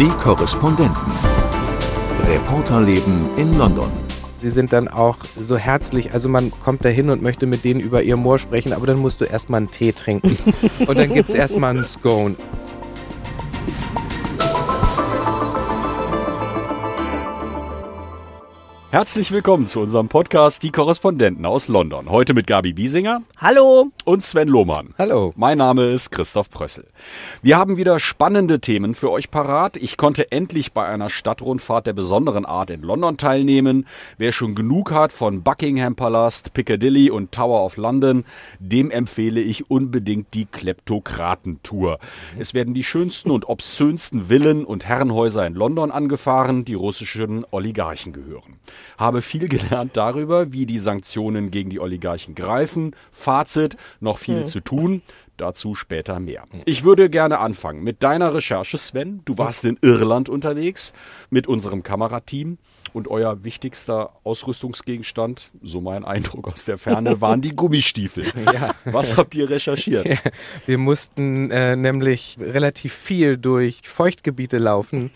Die Korrespondenten. Reporterleben in London. Sie sind dann auch so herzlich, also man kommt da hin und möchte mit denen über ihr Moor sprechen, aber dann musst du erstmal einen Tee trinken. Und dann gibt es erstmal einen Scone. Herzlich willkommen zu unserem Podcast Die Korrespondenten aus London. Heute mit Gabi Biesinger. Hallo. Und Sven Lohmann. Hallo. Mein Name ist Christoph Prössel. Wir haben wieder spannende Themen für euch parat. Ich konnte endlich bei einer Stadtrundfahrt der besonderen Art in London teilnehmen. Wer schon genug hat von Buckingham Palast, Piccadilly und Tower of London, dem empfehle ich unbedingt die Kleptokratentour. Es werden die schönsten und obszönsten Villen und Herrenhäuser in London angefahren, die russischen Oligarchen gehören habe viel gelernt darüber, wie die Sanktionen gegen die Oligarchen greifen. Fazit, noch viel mhm. zu tun. Dazu später mehr. Ich würde gerne anfangen mit deiner Recherche, Sven. Du warst in Irland unterwegs mit unserem Kamerateam und euer wichtigster Ausrüstungsgegenstand, so mein Eindruck aus der Ferne, waren die Gummistiefel. Ja. Was habt ihr recherchiert? Ja. Wir mussten äh, nämlich relativ viel durch Feuchtgebiete laufen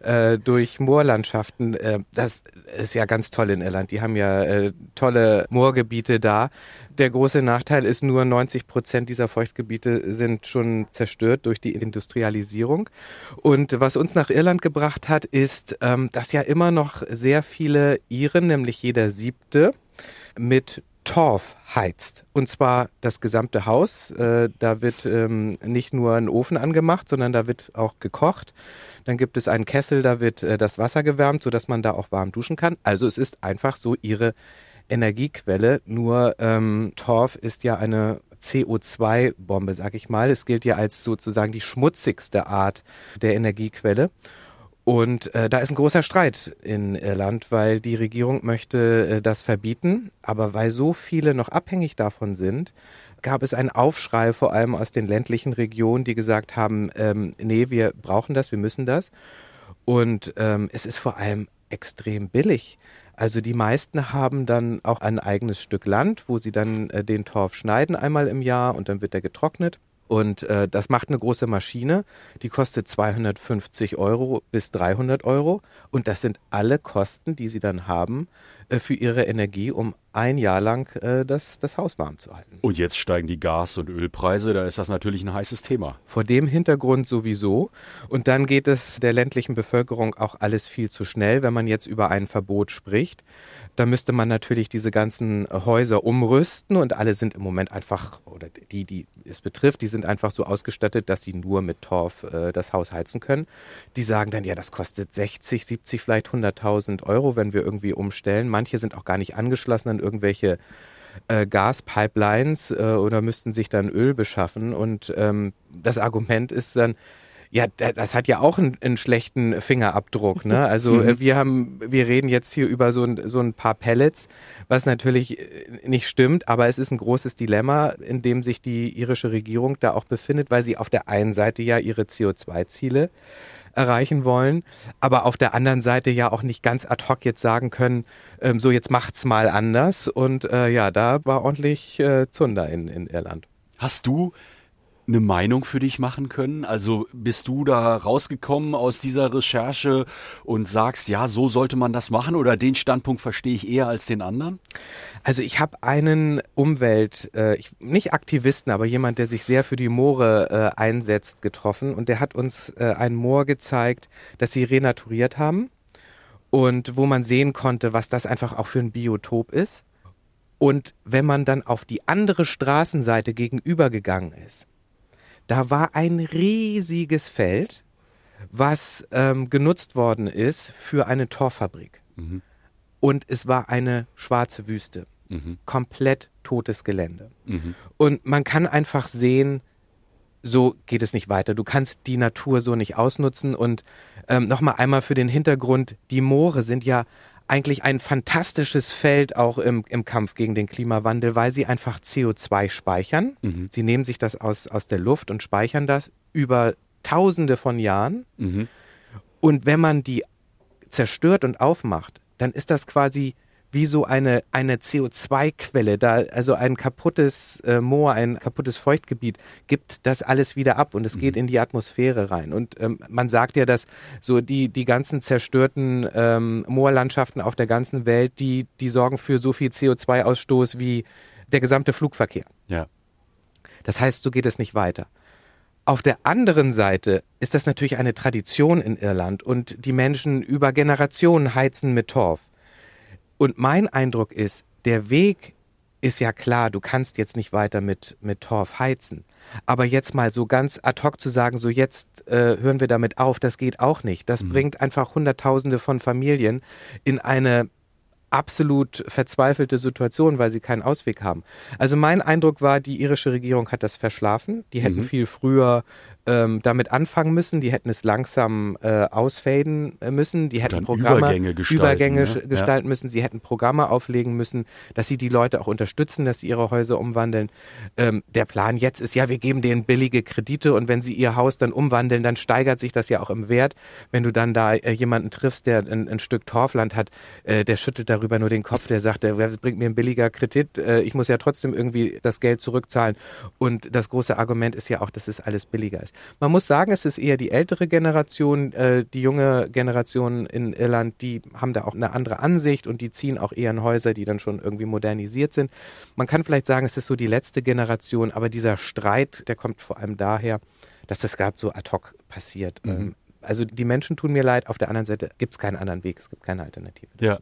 äh, durch Moorlandschaften. Äh, das ist ja ganz toll in Irland. Die haben ja äh, tolle Moorgebiete da. Der große Nachteil ist nur 90 Prozent dieser Feuchtgebiete sind schon zerstört durch die Industrialisierung. Und was uns nach Irland gebracht hat, ist, ähm, dass ja immer noch sehr viele Iren, nämlich jeder siebte, mit Torf heizt. Und zwar das gesamte Haus. Äh, da wird ähm, nicht nur ein Ofen angemacht, sondern da wird auch gekocht. Dann gibt es einen Kessel, da wird äh, das Wasser gewärmt, sodass man da auch warm duschen kann. Also es ist einfach so ihre Energiequelle. Nur ähm, Torf ist ja eine CO2-Bombe, sag ich mal. Es gilt ja als sozusagen die schmutzigste Art der Energiequelle. Und äh, da ist ein großer Streit in Irland, weil die Regierung möchte äh, das verbieten, aber weil so viele noch abhängig davon sind, gab es einen Aufschrei, vor allem aus den ländlichen Regionen, die gesagt haben, ähm, nee, wir brauchen das, wir müssen das. Und ähm, es ist vor allem extrem billig. Also die meisten haben dann auch ein eigenes Stück Land, wo sie dann äh, den Torf schneiden einmal im Jahr und dann wird er getrocknet. Und äh, das macht eine große Maschine, die kostet 250 Euro bis 300 Euro. Und das sind alle Kosten, die sie dann haben für ihre Energie, um ein Jahr lang äh, das, das Haus warm zu halten. Und jetzt steigen die Gas- und Ölpreise, da ist das natürlich ein heißes Thema. Vor dem Hintergrund sowieso. Und dann geht es der ländlichen Bevölkerung auch alles viel zu schnell, wenn man jetzt über ein Verbot spricht. Da müsste man natürlich diese ganzen Häuser umrüsten und alle sind im Moment einfach, oder die, die es betrifft, die sind einfach so ausgestattet, dass sie nur mit Torf äh, das Haus heizen können. Die sagen dann, ja, das kostet 60, 70, vielleicht 100.000 Euro, wenn wir irgendwie umstellen. Manche sind auch gar nicht angeschlossen an irgendwelche äh, Gaspipelines äh, oder müssten sich dann Öl beschaffen. Und ähm, das Argument ist dann, ja, das hat ja auch einen, einen schlechten Fingerabdruck. Ne? Also äh, wir haben, wir reden jetzt hier über so ein, so ein paar Pellets, was natürlich äh, nicht stimmt, aber es ist ein großes Dilemma, in dem sich die irische Regierung da auch befindet, weil sie auf der einen Seite ja ihre CO2-Ziele erreichen wollen, aber auf der anderen Seite ja auch nicht ganz ad hoc jetzt sagen können, ähm, so jetzt macht's mal anders. Und äh, ja, da war ordentlich äh, Zunder in, in Irland. Hast du eine Meinung für dich machen können? Also bist du da rausgekommen aus dieser Recherche und sagst, ja, so sollte man das machen oder den Standpunkt verstehe ich eher als den anderen? Also ich habe einen Umwelt, äh, ich, nicht Aktivisten, aber jemand, der sich sehr für die Moore äh, einsetzt, getroffen und der hat uns äh, ein Moor gezeigt, das sie renaturiert haben und wo man sehen konnte, was das einfach auch für ein Biotop ist. Und wenn man dann auf die andere Straßenseite gegenübergegangen ist, da war ein riesiges Feld, was ähm, genutzt worden ist für eine Torfabrik. Mhm. Und es war eine schwarze Wüste. Mhm. Komplett totes Gelände. Mhm. Und man kann einfach sehen, so geht es nicht weiter. Du kannst die Natur so nicht ausnutzen. Und ähm, nochmal einmal für den Hintergrund, die Moore sind ja eigentlich ein fantastisches Feld auch im, im Kampf gegen den Klimawandel, weil sie einfach CO2 speichern. Mhm. Sie nehmen sich das aus, aus der Luft und speichern das über Tausende von Jahren. Mhm. Und wenn man die zerstört und aufmacht, dann ist das quasi wie so eine, eine CO2-Quelle, da also ein kaputtes äh, Moor, ein kaputtes Feuchtgebiet, gibt das alles wieder ab und es mhm. geht in die Atmosphäre rein. Und ähm, man sagt ja, dass so die, die ganzen zerstörten ähm, Moorlandschaften auf der ganzen Welt, die, die sorgen für so viel CO2-Ausstoß wie der gesamte Flugverkehr. Ja. Das heißt, so geht es nicht weiter. Auf der anderen Seite ist das natürlich eine Tradition in Irland und die Menschen über Generationen heizen mit Torf. Und mein Eindruck ist, der Weg ist ja klar, du kannst jetzt nicht weiter mit, mit Torf heizen. Aber jetzt mal so ganz ad hoc zu sagen, so jetzt äh, hören wir damit auf, das geht auch nicht. Das mhm. bringt einfach Hunderttausende von Familien in eine absolut verzweifelte Situation, weil sie keinen Ausweg haben. Also mein Eindruck war, die irische Regierung hat das verschlafen. Die hätten mhm. viel früher ähm, damit anfangen müssen. Die hätten es langsam äh, ausfaden äh, müssen. Die hätten Programme, Übergänge gestalten, Übergänge ne? gestalten ja. müssen. Sie hätten Programme auflegen müssen, dass sie die Leute auch unterstützen, dass sie ihre Häuser umwandeln. Ähm, der Plan jetzt ist ja, wir geben denen billige Kredite und wenn sie ihr Haus dann umwandeln, dann steigert sich das ja auch im Wert. Wenn du dann da äh, jemanden triffst, der ein, ein Stück Torfland hat, äh, der schüttelt darüber nur den Kopf, der sagt, der bringt mir ein billiger Kredit. Äh, ich muss ja trotzdem irgendwie das Geld zurückzahlen. Und das große Argument ist ja auch, dass es alles billiger ist. Man muss sagen, es ist eher die ältere Generation, äh, die junge Generation in Irland, die haben da auch eine andere Ansicht und die ziehen auch eher in Häuser, die dann schon irgendwie modernisiert sind. Man kann vielleicht sagen, es ist so die letzte Generation, aber dieser Streit, der kommt vor allem daher, dass das gerade so ad hoc passiert. Mhm. Ähm, also die Menschen tun mir leid, auf der anderen Seite gibt es keinen anderen Weg, es gibt keine Alternative. Dazu. Ja.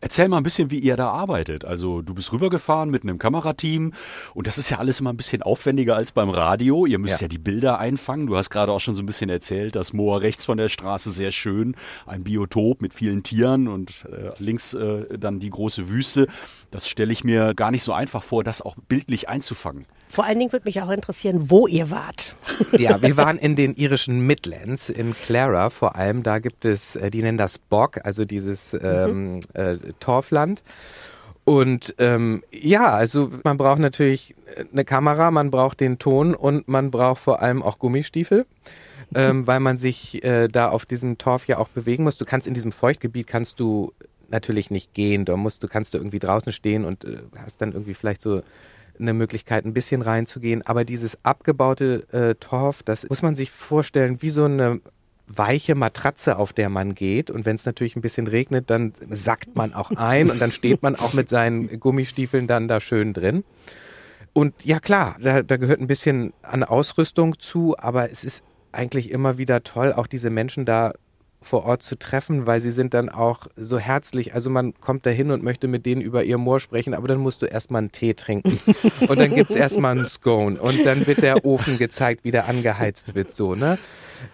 Erzähl mal ein bisschen, wie ihr da arbeitet. Also du bist rübergefahren mit einem Kamerateam und das ist ja alles immer ein bisschen aufwendiger als beim Radio. Ihr müsst ja, ja die Bilder einfangen. Du hast gerade auch schon so ein bisschen erzählt, das Moor rechts von der Straße sehr schön, ein Biotop mit vielen Tieren und äh, links äh, dann die große Wüste. Das stelle ich mir gar nicht so einfach vor, das auch bildlich einzufangen. Vor allen Dingen würde mich auch interessieren, wo ihr wart. Ja, wir waren in den irischen Midlands, in Clara vor allem. Da gibt es, äh, die nennen das Bog, also dieses ähm, mhm äh, Torfland. Und ähm, ja, also man braucht natürlich eine Kamera, man braucht den Ton und man braucht vor allem auch Gummistiefel. Ähm, weil man sich äh, da auf diesem Torf ja auch bewegen muss. Du kannst in diesem Feuchtgebiet kannst du natürlich nicht gehen. Da musst du kannst du irgendwie draußen stehen und äh, hast dann irgendwie vielleicht so eine Möglichkeit, ein bisschen reinzugehen. Aber dieses abgebaute äh, Torf, das muss man sich vorstellen wie so eine weiche Matratze, auf der man geht. Und wenn es natürlich ein bisschen regnet, dann sackt man auch ein und dann steht man auch mit seinen Gummistiefeln dann da schön drin. Und ja klar, da, da gehört ein bisschen an Ausrüstung zu, aber es ist eigentlich immer wieder toll, auch diese Menschen da vor Ort zu treffen, weil sie sind dann auch so herzlich. Also man kommt da hin und möchte mit denen über ihr Moor sprechen, aber dann musst du erstmal einen Tee trinken. Und dann gibt's erstmal einen Scone. Und dann wird der Ofen gezeigt, wie der angeheizt wird, so, ne?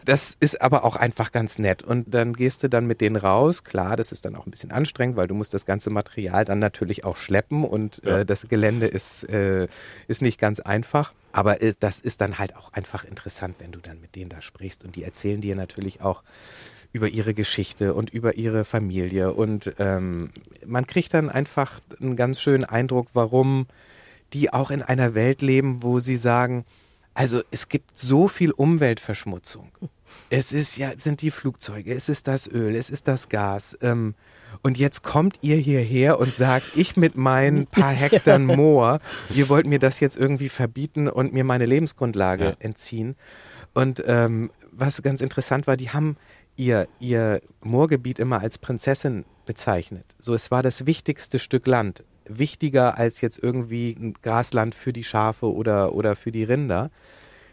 Das ist aber auch einfach ganz nett. Und dann gehst du dann mit denen raus. Klar, das ist dann auch ein bisschen anstrengend, weil du musst das ganze Material dann natürlich auch schleppen und ja. äh, das Gelände ist, äh, ist nicht ganz einfach. Aber äh, das ist dann halt auch einfach interessant, wenn du dann mit denen da sprichst. Und die erzählen dir natürlich auch, über ihre Geschichte und über ihre Familie. Und ähm, man kriegt dann einfach einen ganz schönen Eindruck, warum die auch in einer Welt leben, wo sie sagen, also es gibt so viel Umweltverschmutzung. Es ist ja, sind die Flugzeuge, es ist das Öl, es ist das Gas. Ähm, und jetzt kommt ihr hierher und sagt, ich mit meinen paar Hektar Moor, ihr wollt mir das jetzt irgendwie verbieten und mir meine Lebensgrundlage ja. entziehen. Und ähm, was ganz interessant war, die haben ihr, ihr Moorgebiet immer als Prinzessin bezeichnet. So, es war das wichtigste Stück Land. Wichtiger als jetzt irgendwie ein Grasland für die Schafe oder, oder für die Rinder,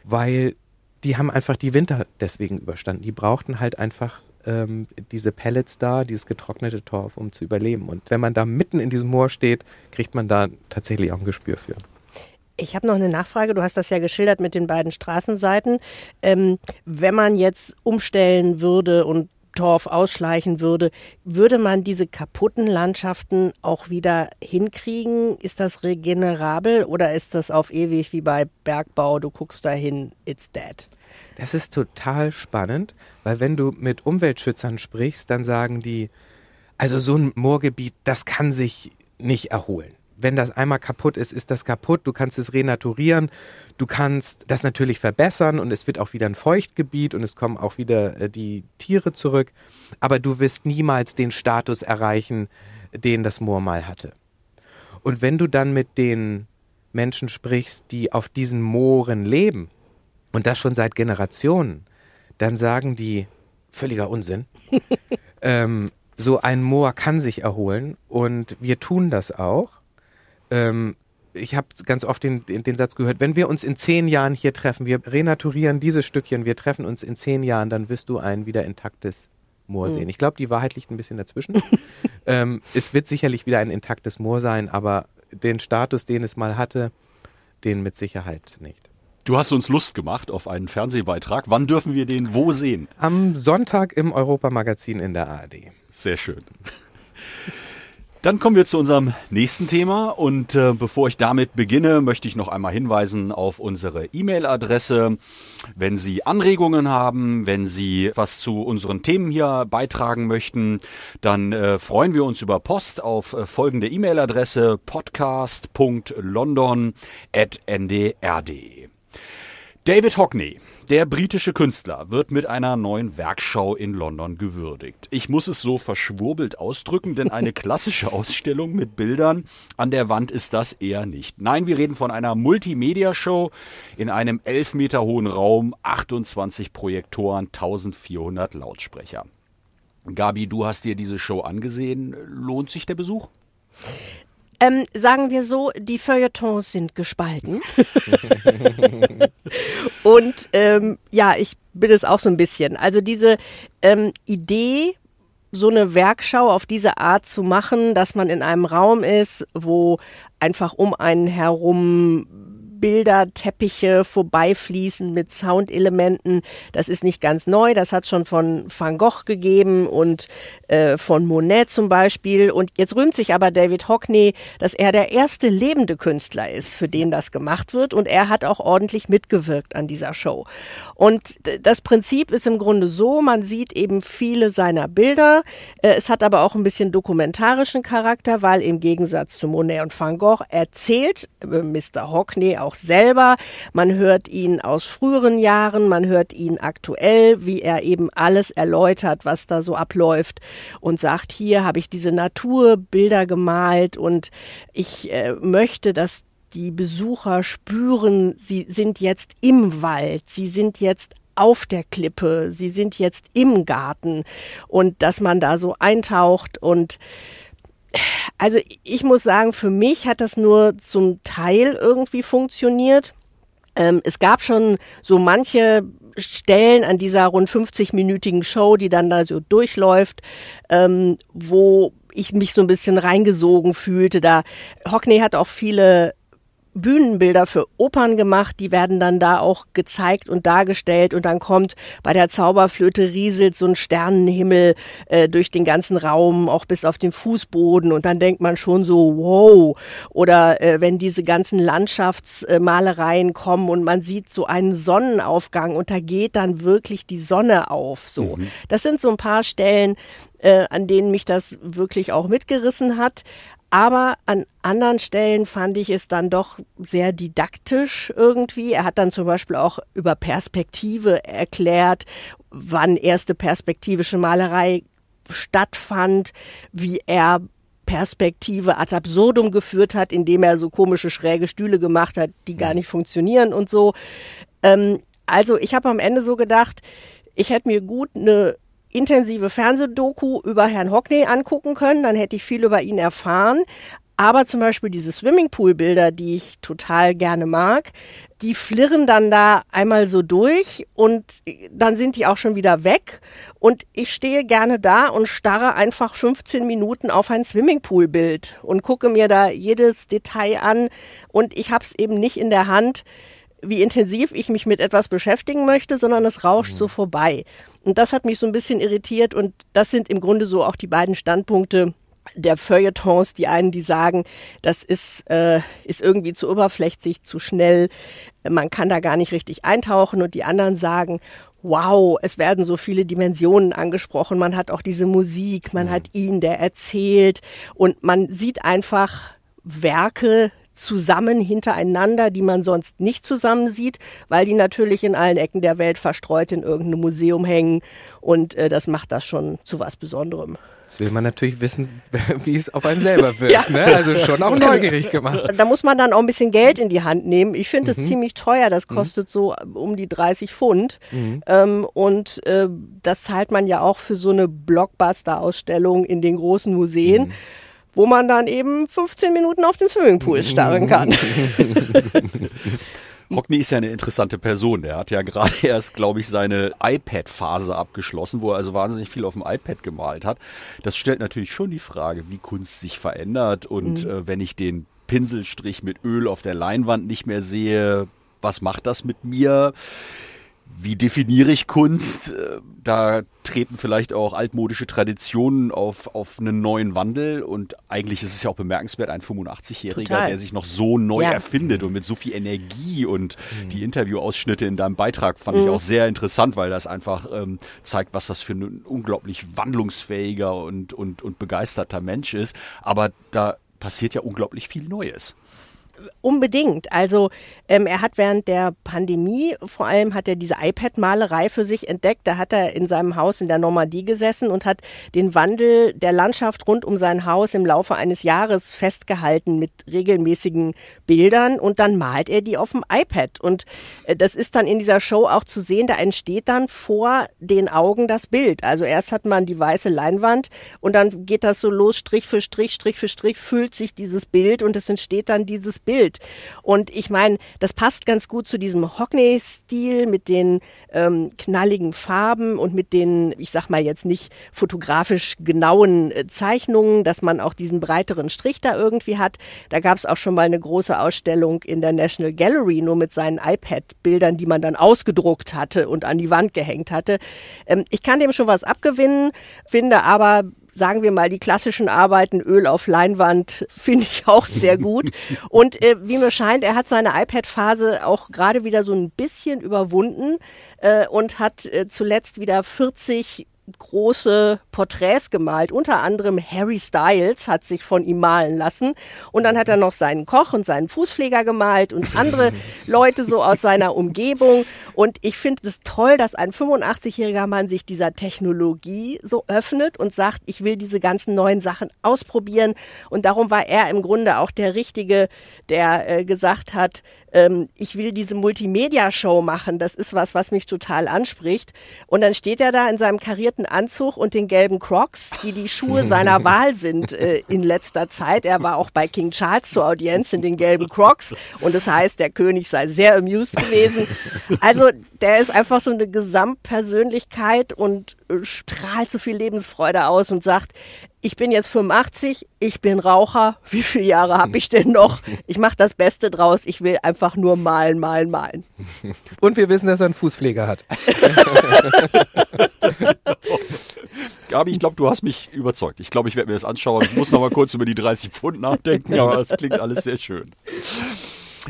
weil die haben einfach die Winter deswegen überstanden. Die brauchten halt einfach ähm, diese Pellets da, dieses getrocknete Torf, um zu überleben. Und wenn man da mitten in diesem Moor steht, kriegt man da tatsächlich auch ein Gespür für. Ich habe noch eine Nachfrage. Du hast das ja geschildert mit den beiden Straßenseiten. Ähm, wenn man jetzt umstellen würde und Torf ausschleichen würde, würde man diese kaputten Landschaften auch wieder hinkriegen? Ist das regenerabel oder ist das auf ewig wie bei Bergbau? Du guckst dahin, it's dead. Das ist total spannend, weil wenn du mit Umweltschützern sprichst, dann sagen die, also so ein Moorgebiet, das kann sich nicht erholen wenn das einmal kaputt ist, ist das kaputt. Du kannst es renaturieren. Du kannst das natürlich verbessern und es wird auch wieder ein Feuchtgebiet und es kommen auch wieder äh, die Tiere zurück. Aber du wirst niemals den Status erreichen, den das Moor mal hatte. Und wenn du dann mit den Menschen sprichst, die auf diesen Mooren leben und das schon seit Generationen, dann sagen die völliger Unsinn. ähm, so ein Moor kann sich erholen und wir tun das auch. Ähm, ich habe ganz oft den, den, den, Satz gehört, wenn wir uns in zehn Jahren hier treffen, wir renaturieren dieses Stückchen, wir treffen uns in zehn Jahren, dann wirst du ein wieder intaktes Moor sehen. Mhm. Ich glaube, die Wahrheit liegt ein bisschen dazwischen. ähm, es wird sicherlich wieder ein intaktes Moor sein, aber den Status, den es mal hatte, den mit Sicherheit nicht. Du hast uns Lust gemacht auf einen Fernsehbeitrag. Wann dürfen wir den wo sehen? Am Sonntag im Europamagazin in der ARD. Sehr schön. Dann kommen wir zu unserem nächsten Thema und äh, bevor ich damit beginne, möchte ich noch einmal hinweisen auf unsere E-Mail-Adresse. Wenn Sie Anregungen haben, wenn Sie was zu unseren Themen hier beitragen möchten, dann äh, freuen wir uns über Post auf äh, folgende E-Mail-Adresse podcast.london.ndr.de. David Hockney, der britische Künstler, wird mit einer neuen Werkschau in London gewürdigt. Ich muss es so verschwurbelt ausdrücken, denn eine klassische Ausstellung mit Bildern an der Wand ist das eher nicht. Nein, wir reden von einer Multimedia-Show in einem elf Meter hohen Raum, 28 Projektoren, 1400 Lautsprecher. Gabi, du hast dir diese Show angesehen. Lohnt sich der Besuch? Ähm, sagen wir so, die Feuilletons sind gespalten. und ähm, ja, ich bin es auch so ein bisschen. Also diese ähm, Idee, so eine Werkschau auf diese Art zu machen, dass man in einem Raum ist, wo einfach um einen herum Bilder, Teppiche vorbeifließen mit Soundelementen. Das ist nicht ganz neu, das hat schon von Van Gogh gegeben und äh, von Monet zum Beispiel. Und jetzt rühmt sich aber David Hockney, dass er der erste lebende Künstler ist, für den das gemacht wird. Und er hat auch ordentlich mitgewirkt an dieser Show. Und das Prinzip ist im Grunde so, man sieht eben viele seiner Bilder. Äh, es hat aber auch ein bisschen dokumentarischen Charakter, weil im Gegensatz zu Monet und Van Gogh erzählt äh, Mr. Hockney auch auch selber. Man hört ihn aus früheren Jahren, man hört ihn aktuell, wie er eben alles erläutert, was da so abläuft und sagt, hier habe ich diese Naturbilder gemalt und ich äh, möchte, dass die Besucher spüren, sie sind jetzt im Wald, sie sind jetzt auf der Klippe, sie sind jetzt im Garten und dass man da so eintaucht und also ich muss sagen, für mich hat das nur zum Teil irgendwie funktioniert. Ähm, es gab schon so manche Stellen an dieser rund 50-minütigen Show, die dann da so durchläuft, ähm, wo ich mich so ein bisschen reingesogen fühlte. Da Hockney hat auch viele Bühnenbilder für Opern gemacht, die werden dann da auch gezeigt und dargestellt und dann kommt bei der Zauberflöte rieselt so ein Sternenhimmel äh, durch den ganzen Raum, auch bis auf den Fußboden und dann denkt man schon so, wow. Oder äh, wenn diese ganzen Landschaftsmalereien kommen und man sieht so einen Sonnenaufgang und da geht dann wirklich die Sonne auf. So, mhm. das sind so ein paar Stellen, äh, an denen mich das wirklich auch mitgerissen hat. Aber an anderen Stellen fand ich es dann doch sehr didaktisch irgendwie. Er hat dann zum Beispiel auch über Perspektive erklärt, wann erste perspektivische Malerei stattfand, wie er Perspektive ad absurdum geführt hat, indem er so komische schräge Stühle gemacht hat, die gar nicht funktionieren und so. Ähm, also ich habe am Ende so gedacht, ich hätte mir gut eine intensive Fernsehdoku über Herrn Hockney angucken können, dann hätte ich viel über ihn erfahren. Aber zum Beispiel diese Swimmingpool-Bilder, die ich total gerne mag, die flirren dann da einmal so durch und dann sind die auch schon wieder weg. Und ich stehe gerne da und starre einfach 15 Minuten auf ein Swimmingpool-Bild und gucke mir da jedes Detail an. Und ich habe es eben nicht in der Hand, wie intensiv ich mich mit etwas beschäftigen möchte, sondern es rauscht mhm. so vorbei. Und das hat mich so ein bisschen irritiert und das sind im Grunde so auch die beiden Standpunkte der Feuilletons, die einen, die sagen, das ist, äh, ist irgendwie zu oberflächlich, zu schnell, man kann da gar nicht richtig eintauchen und die anderen sagen, wow, es werden so viele Dimensionen angesprochen, man hat auch diese Musik, man mhm. hat ihn, der erzählt und man sieht einfach Werke, zusammen hintereinander, die man sonst nicht zusammen sieht, weil die natürlich in allen Ecken der Welt verstreut in irgendeinem Museum hängen und äh, das macht das schon zu was Besonderem. Jetzt will man natürlich wissen, wie es auf einen selber wirkt. ja. ne? Also schon auch neugierig gemacht. Da muss man dann auch ein bisschen Geld in die Hand nehmen. Ich finde das mhm. ziemlich teuer. Das mhm. kostet mhm. so um die 30 Pfund. Mhm. Ähm, und äh, das zahlt man ja auch für so eine Blockbuster-Ausstellung in den großen Museen. Wo man dann eben 15 Minuten auf den Swimmingpool starren kann. Hockney ist ja eine interessante Person. Der hat ja gerade erst, glaube ich, seine iPad-Phase abgeschlossen, wo er also wahnsinnig viel auf dem iPad gemalt hat. Das stellt natürlich schon die Frage, wie Kunst sich verändert und mhm. äh, wenn ich den Pinselstrich mit Öl auf der Leinwand nicht mehr sehe, was macht das mit mir? Wie definiere ich Kunst? Äh, da treten vielleicht auch altmodische Traditionen auf, auf einen neuen Wandel. Und eigentlich ist es ja auch bemerkenswert, ein 85-Jähriger, der sich noch so neu ja. erfindet und mit so viel Energie. Und mhm. die Interviewausschnitte in deinem Beitrag fand mhm. ich auch sehr interessant, weil das einfach ähm, zeigt, was das für ein unglaublich wandlungsfähiger und, und, und begeisterter Mensch ist. Aber da passiert ja unglaublich viel Neues. Unbedingt. Also ähm, er hat während der Pandemie vor allem hat er diese iPad-Malerei für sich entdeckt. Da hat er in seinem Haus in der Normandie gesessen und hat den Wandel der Landschaft rund um sein Haus im Laufe eines Jahres festgehalten mit regelmäßigen Bildern und dann malt er die auf dem iPad. Und äh, das ist dann in dieser Show auch zu sehen, da entsteht dann vor den Augen das Bild. Also erst hat man die weiße Leinwand und dann geht das so los, Strich für Strich, Strich für Strich, füllt sich dieses Bild und es entsteht dann dieses Bild. Und ich meine, das passt ganz gut zu diesem Hockney-Stil mit den ähm, knalligen Farben und mit den, ich sag mal jetzt nicht fotografisch genauen äh, Zeichnungen, dass man auch diesen breiteren Strich da irgendwie hat. Da gab es auch schon mal eine große Ausstellung in der National Gallery, nur mit seinen iPad-Bildern, die man dann ausgedruckt hatte und an die Wand gehängt hatte. Ähm, ich kann dem schon was abgewinnen, finde aber sagen wir mal, die klassischen Arbeiten, Öl auf Leinwand, finde ich auch sehr gut. Und äh, wie mir scheint, er hat seine iPad-Phase auch gerade wieder so ein bisschen überwunden äh, und hat äh, zuletzt wieder 40 große Porträts gemalt. Unter anderem Harry Styles hat sich von ihm malen lassen. Und dann hat er noch seinen Koch und seinen Fußpfleger gemalt und andere Leute so aus seiner Umgebung. Und ich finde es toll, dass ein 85-jähriger Mann sich dieser Technologie so öffnet und sagt, ich will diese ganzen neuen Sachen ausprobieren. Und darum war er im Grunde auch der Richtige, der äh, gesagt hat, ähm, ich will diese Multimedia-Show machen. Das ist was, was mich total anspricht. Und dann steht er da in seinem karierten Anzug und den gelben Crocs, die die Schuhe seiner Wahl sind äh, in letzter Zeit. Er war auch bei King Charles zur Audienz in den gelben Crocs. Und das heißt, der König sei sehr amused gewesen. Also der ist einfach so eine Gesamtpersönlichkeit und strahlt so viel Lebensfreude aus und sagt, ich bin jetzt 85, ich bin Raucher, wie viele Jahre habe ich denn noch? Ich mache das Beste draus, ich will einfach nur malen, malen, malen. Und wir wissen, dass er einen Fußpfleger hat. Gabi, ich glaube, du hast mich überzeugt. Ich glaube, ich werde mir das anschauen. Ich muss noch mal kurz über die 30 Pfund nachdenken, aber das klingt alles sehr schön.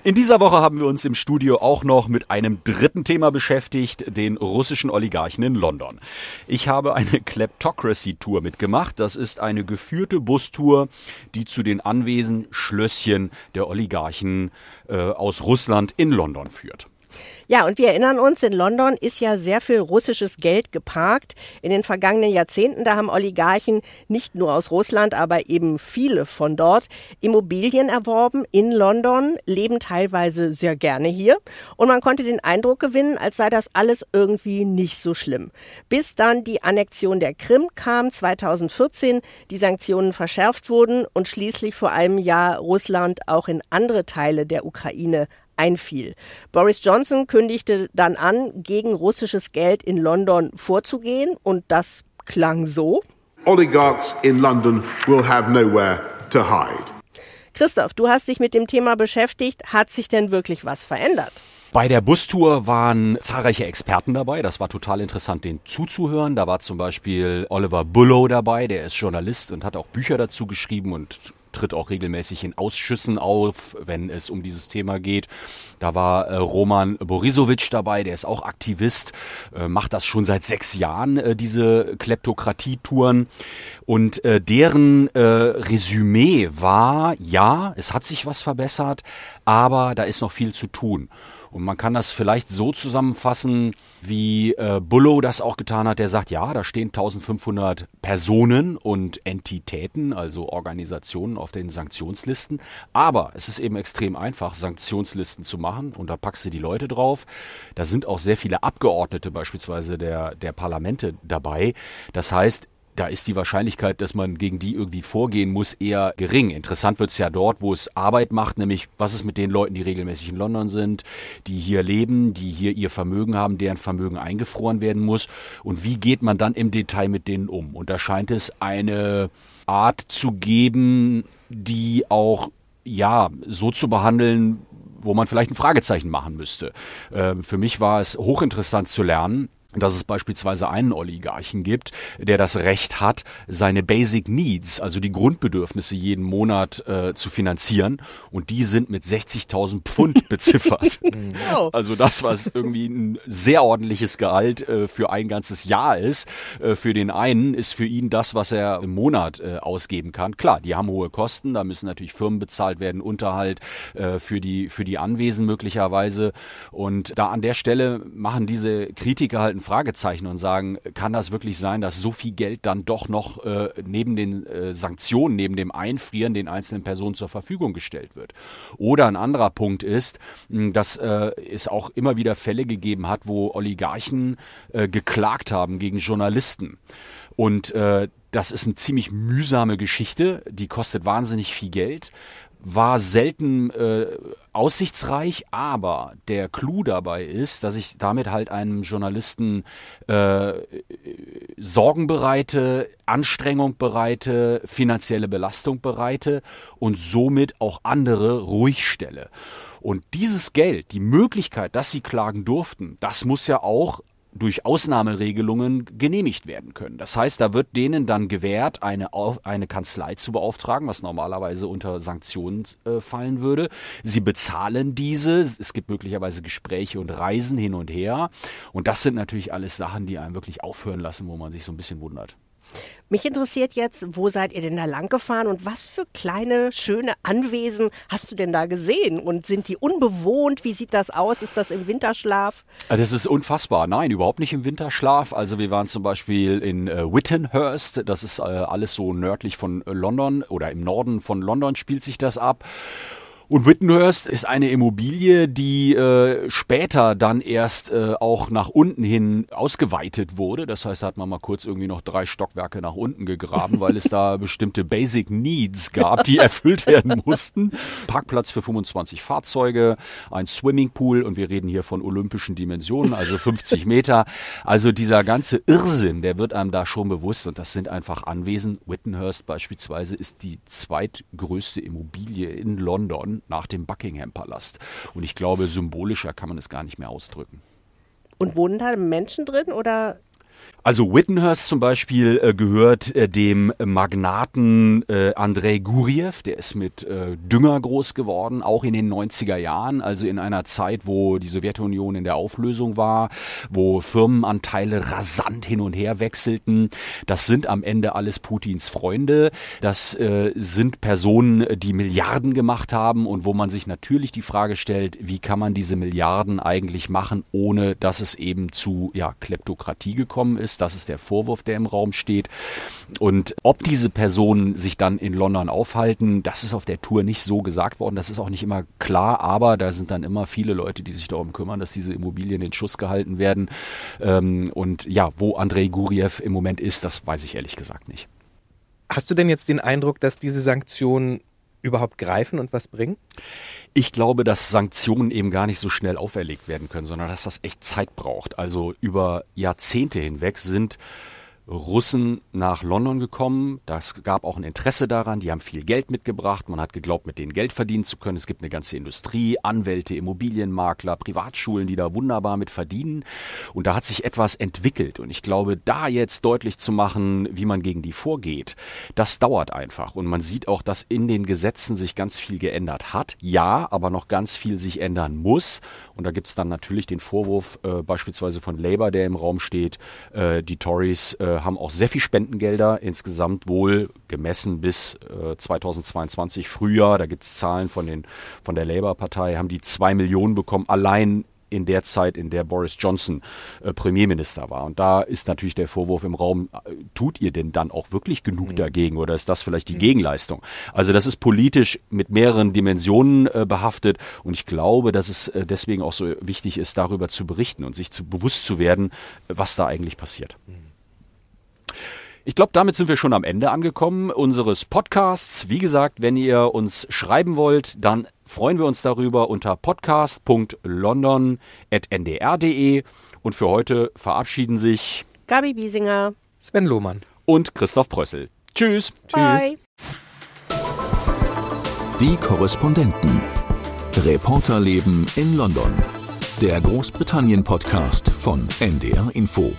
In dieser Woche haben wir uns im Studio auch noch mit einem dritten Thema beschäftigt, den russischen Oligarchen in London. Ich habe eine Kleptocracy-Tour mitgemacht. Das ist eine geführte Bustour, die zu den Anwesen Schlösschen der Oligarchen äh, aus Russland in London führt. Ja, und wir erinnern uns, in London ist ja sehr viel russisches Geld geparkt. In den vergangenen Jahrzehnten, da haben Oligarchen nicht nur aus Russland, aber eben viele von dort Immobilien erworben in London, leben teilweise sehr gerne hier. Und man konnte den Eindruck gewinnen, als sei das alles irgendwie nicht so schlimm. Bis dann die Annexion der Krim kam 2014, die Sanktionen verschärft wurden und schließlich vor einem Jahr Russland auch in andere Teile der Ukraine einfiel. Boris Johnson kündigte dann an, gegen russisches Geld in London vorzugehen und das klang so. Oligarchs in London will have nowhere to hide. Christoph, du hast dich mit dem Thema beschäftigt. Hat sich denn wirklich was verändert? Bei der Bustour waren zahlreiche Experten dabei. Das war total interessant, denen zuzuhören. Da war zum Beispiel Oliver Bullow dabei, der ist Journalist und hat auch Bücher dazu geschrieben und tritt auch regelmäßig in Ausschüssen auf, wenn es um dieses Thema geht. Da war äh, Roman Borisovic dabei, der ist auch Aktivist, äh, macht das schon seit sechs Jahren, äh, diese Kleptokratie-Touren. Und deren Resümee war, ja, es hat sich was verbessert, aber da ist noch viel zu tun. Und man kann das vielleicht so zusammenfassen, wie äh, Bullow das auch getan hat. Der sagt, ja, da stehen 1500 Personen und Entitäten, also Organisationen auf den Sanktionslisten. Aber es ist eben extrem einfach, Sanktionslisten zu machen. Und da packst du die Leute drauf. Da sind auch sehr viele Abgeordnete beispielsweise der, der Parlamente dabei. Das heißt, da ist die Wahrscheinlichkeit, dass man gegen die irgendwie vorgehen muss, eher gering. Interessant wird's ja dort, wo es Arbeit macht, nämlich was ist mit den Leuten, die regelmäßig in London sind, die hier leben, die hier ihr Vermögen haben, deren Vermögen eingefroren werden muss und wie geht man dann im Detail mit denen um. Und da scheint es eine Art zu geben, die auch ja so zu behandeln, wo man vielleicht ein Fragezeichen machen müsste. Äh, für mich war es hochinteressant zu lernen, dass es beispielsweise einen Oligarchen gibt, der das Recht hat, seine Basic Needs, also die Grundbedürfnisse jeden Monat äh, zu finanzieren. Und die sind mit 60.000 Pfund beziffert. Oh. Also das, was irgendwie ein sehr ordentliches Gehalt äh, für ein ganzes Jahr ist, äh, für den einen ist für ihn das, was er im Monat äh, ausgeben kann. Klar, die haben hohe Kosten, da müssen natürlich Firmen bezahlt werden, Unterhalt äh, für die für die Anwesen möglicherweise. Und da an der Stelle machen diese Kritiker halt ein Fragezeichen und sagen, kann das wirklich sein, dass so viel Geld dann doch noch äh, neben den äh, Sanktionen, neben dem Einfrieren den einzelnen Personen zur Verfügung gestellt wird? Oder ein anderer Punkt ist, dass äh, es auch immer wieder Fälle gegeben hat, wo Oligarchen äh, geklagt haben gegen Journalisten. Und äh, das ist eine ziemlich mühsame Geschichte, die kostet wahnsinnig viel Geld war selten äh, aussichtsreich, aber der Clou dabei ist, dass ich damit halt einem Journalisten äh, Sorgen bereite, Anstrengung bereite, finanzielle Belastung bereite und somit auch andere ruhig stelle. Und dieses Geld, die Möglichkeit, dass sie klagen durften, das muss ja auch durch Ausnahmeregelungen genehmigt werden können. Das heißt, da wird denen dann gewährt, eine, eine Kanzlei zu beauftragen, was normalerweise unter Sanktionen äh, fallen würde. Sie bezahlen diese. Es gibt möglicherweise Gespräche und Reisen hin und her. Und das sind natürlich alles Sachen, die einem wirklich aufhören lassen, wo man sich so ein bisschen wundert. Mich interessiert jetzt, wo seid ihr denn da lang gefahren und was für kleine, schöne Anwesen hast du denn da gesehen? Und sind die unbewohnt? Wie sieht das aus? Ist das im Winterschlaf? Das ist unfassbar. Nein, überhaupt nicht im Winterschlaf. Also wir waren zum Beispiel in äh, Wittenhurst. Das ist äh, alles so nördlich von London oder im Norden von London spielt sich das ab. Und Wittenhurst ist eine Immobilie, die äh, später dann erst äh, auch nach unten hin ausgeweitet wurde. Das heißt, da hat man mal kurz irgendwie noch drei Stockwerke nach unten gegraben, weil es da bestimmte Basic Needs gab, die erfüllt werden mussten. Parkplatz für 25 Fahrzeuge, ein Swimmingpool und wir reden hier von olympischen Dimensionen, also 50 Meter. Also dieser ganze Irrsinn, der wird einem da schon bewusst und das sind einfach Anwesen. Wittenhurst beispielsweise ist die zweitgrößte Immobilie in London nach dem Buckingham Palast. Und ich glaube, symbolischer kann man es gar nicht mehr ausdrücken. Und wohnen da Menschen drin oder also Wittenhurst zum Beispiel äh, gehört äh, dem Magnaten äh, Andrei Guriev, der ist mit äh, Dünger groß geworden, auch in den 90er Jahren, also in einer Zeit, wo die Sowjetunion in der Auflösung war, wo Firmenanteile rasant hin und her wechselten. Das sind am Ende alles Putins Freunde. Das äh, sind Personen, die Milliarden gemacht haben und wo man sich natürlich die Frage stellt, wie kann man diese Milliarden eigentlich machen, ohne dass es eben zu ja, Kleptokratie gekommen ist ist. Das ist der Vorwurf, der im Raum steht. Und ob diese Personen sich dann in London aufhalten, das ist auf der Tour nicht so gesagt worden. Das ist auch nicht immer klar, aber da sind dann immer viele Leute, die sich darum kümmern, dass diese Immobilien in Schuss gehalten werden. Ähm, und ja, wo Andrei Guriev im Moment ist, das weiß ich ehrlich gesagt nicht. Hast du denn jetzt den Eindruck, dass diese Sanktionen überhaupt greifen und was bringen? Ich glaube, dass Sanktionen eben gar nicht so schnell auferlegt werden können, sondern dass das echt Zeit braucht. Also über Jahrzehnte hinweg sind Russen nach London gekommen. Das gab auch ein Interesse daran. Die haben viel Geld mitgebracht. Man hat geglaubt, mit denen Geld verdienen zu können. Es gibt eine ganze Industrie, Anwälte, Immobilienmakler, Privatschulen, die da wunderbar mit verdienen. Und da hat sich etwas entwickelt. Und ich glaube, da jetzt deutlich zu machen, wie man gegen die vorgeht, das dauert einfach. Und man sieht auch, dass in den Gesetzen sich ganz viel geändert hat. Ja, aber noch ganz viel sich ändern muss. Und da gibt es dann natürlich den Vorwurf äh, beispielsweise von Labour, der im Raum steht, äh, die Tories äh, haben auch sehr viel Spendengelder, insgesamt wohl gemessen bis äh, 2022 Frühjahr. Da gibt es Zahlen von, den, von der Labour-Partei, haben die zwei Millionen bekommen, allein in der Zeit, in der Boris Johnson äh, Premierminister war. Und da ist natürlich der Vorwurf im Raum, äh, tut ihr denn dann auch wirklich genug mhm. dagegen oder ist das vielleicht die mhm. Gegenleistung? Also das ist politisch mit mehreren Dimensionen äh, behaftet und ich glaube, dass es äh, deswegen auch so wichtig ist, darüber zu berichten und sich zu bewusst zu werden, was da eigentlich passiert. Mhm. Ich glaube, damit sind wir schon am Ende angekommen unseres Podcasts. Wie gesagt, wenn ihr uns schreiben wollt, dann freuen wir uns darüber unter podcast.london.ndr.de. Und für heute verabschieden sich Gabi Biesinger, Sven Lohmann und Christoph Prössel. Tschüss. Bye. Tschüss. Die Korrespondenten. Reporterleben in London. Der Großbritannien-Podcast von NDR Info.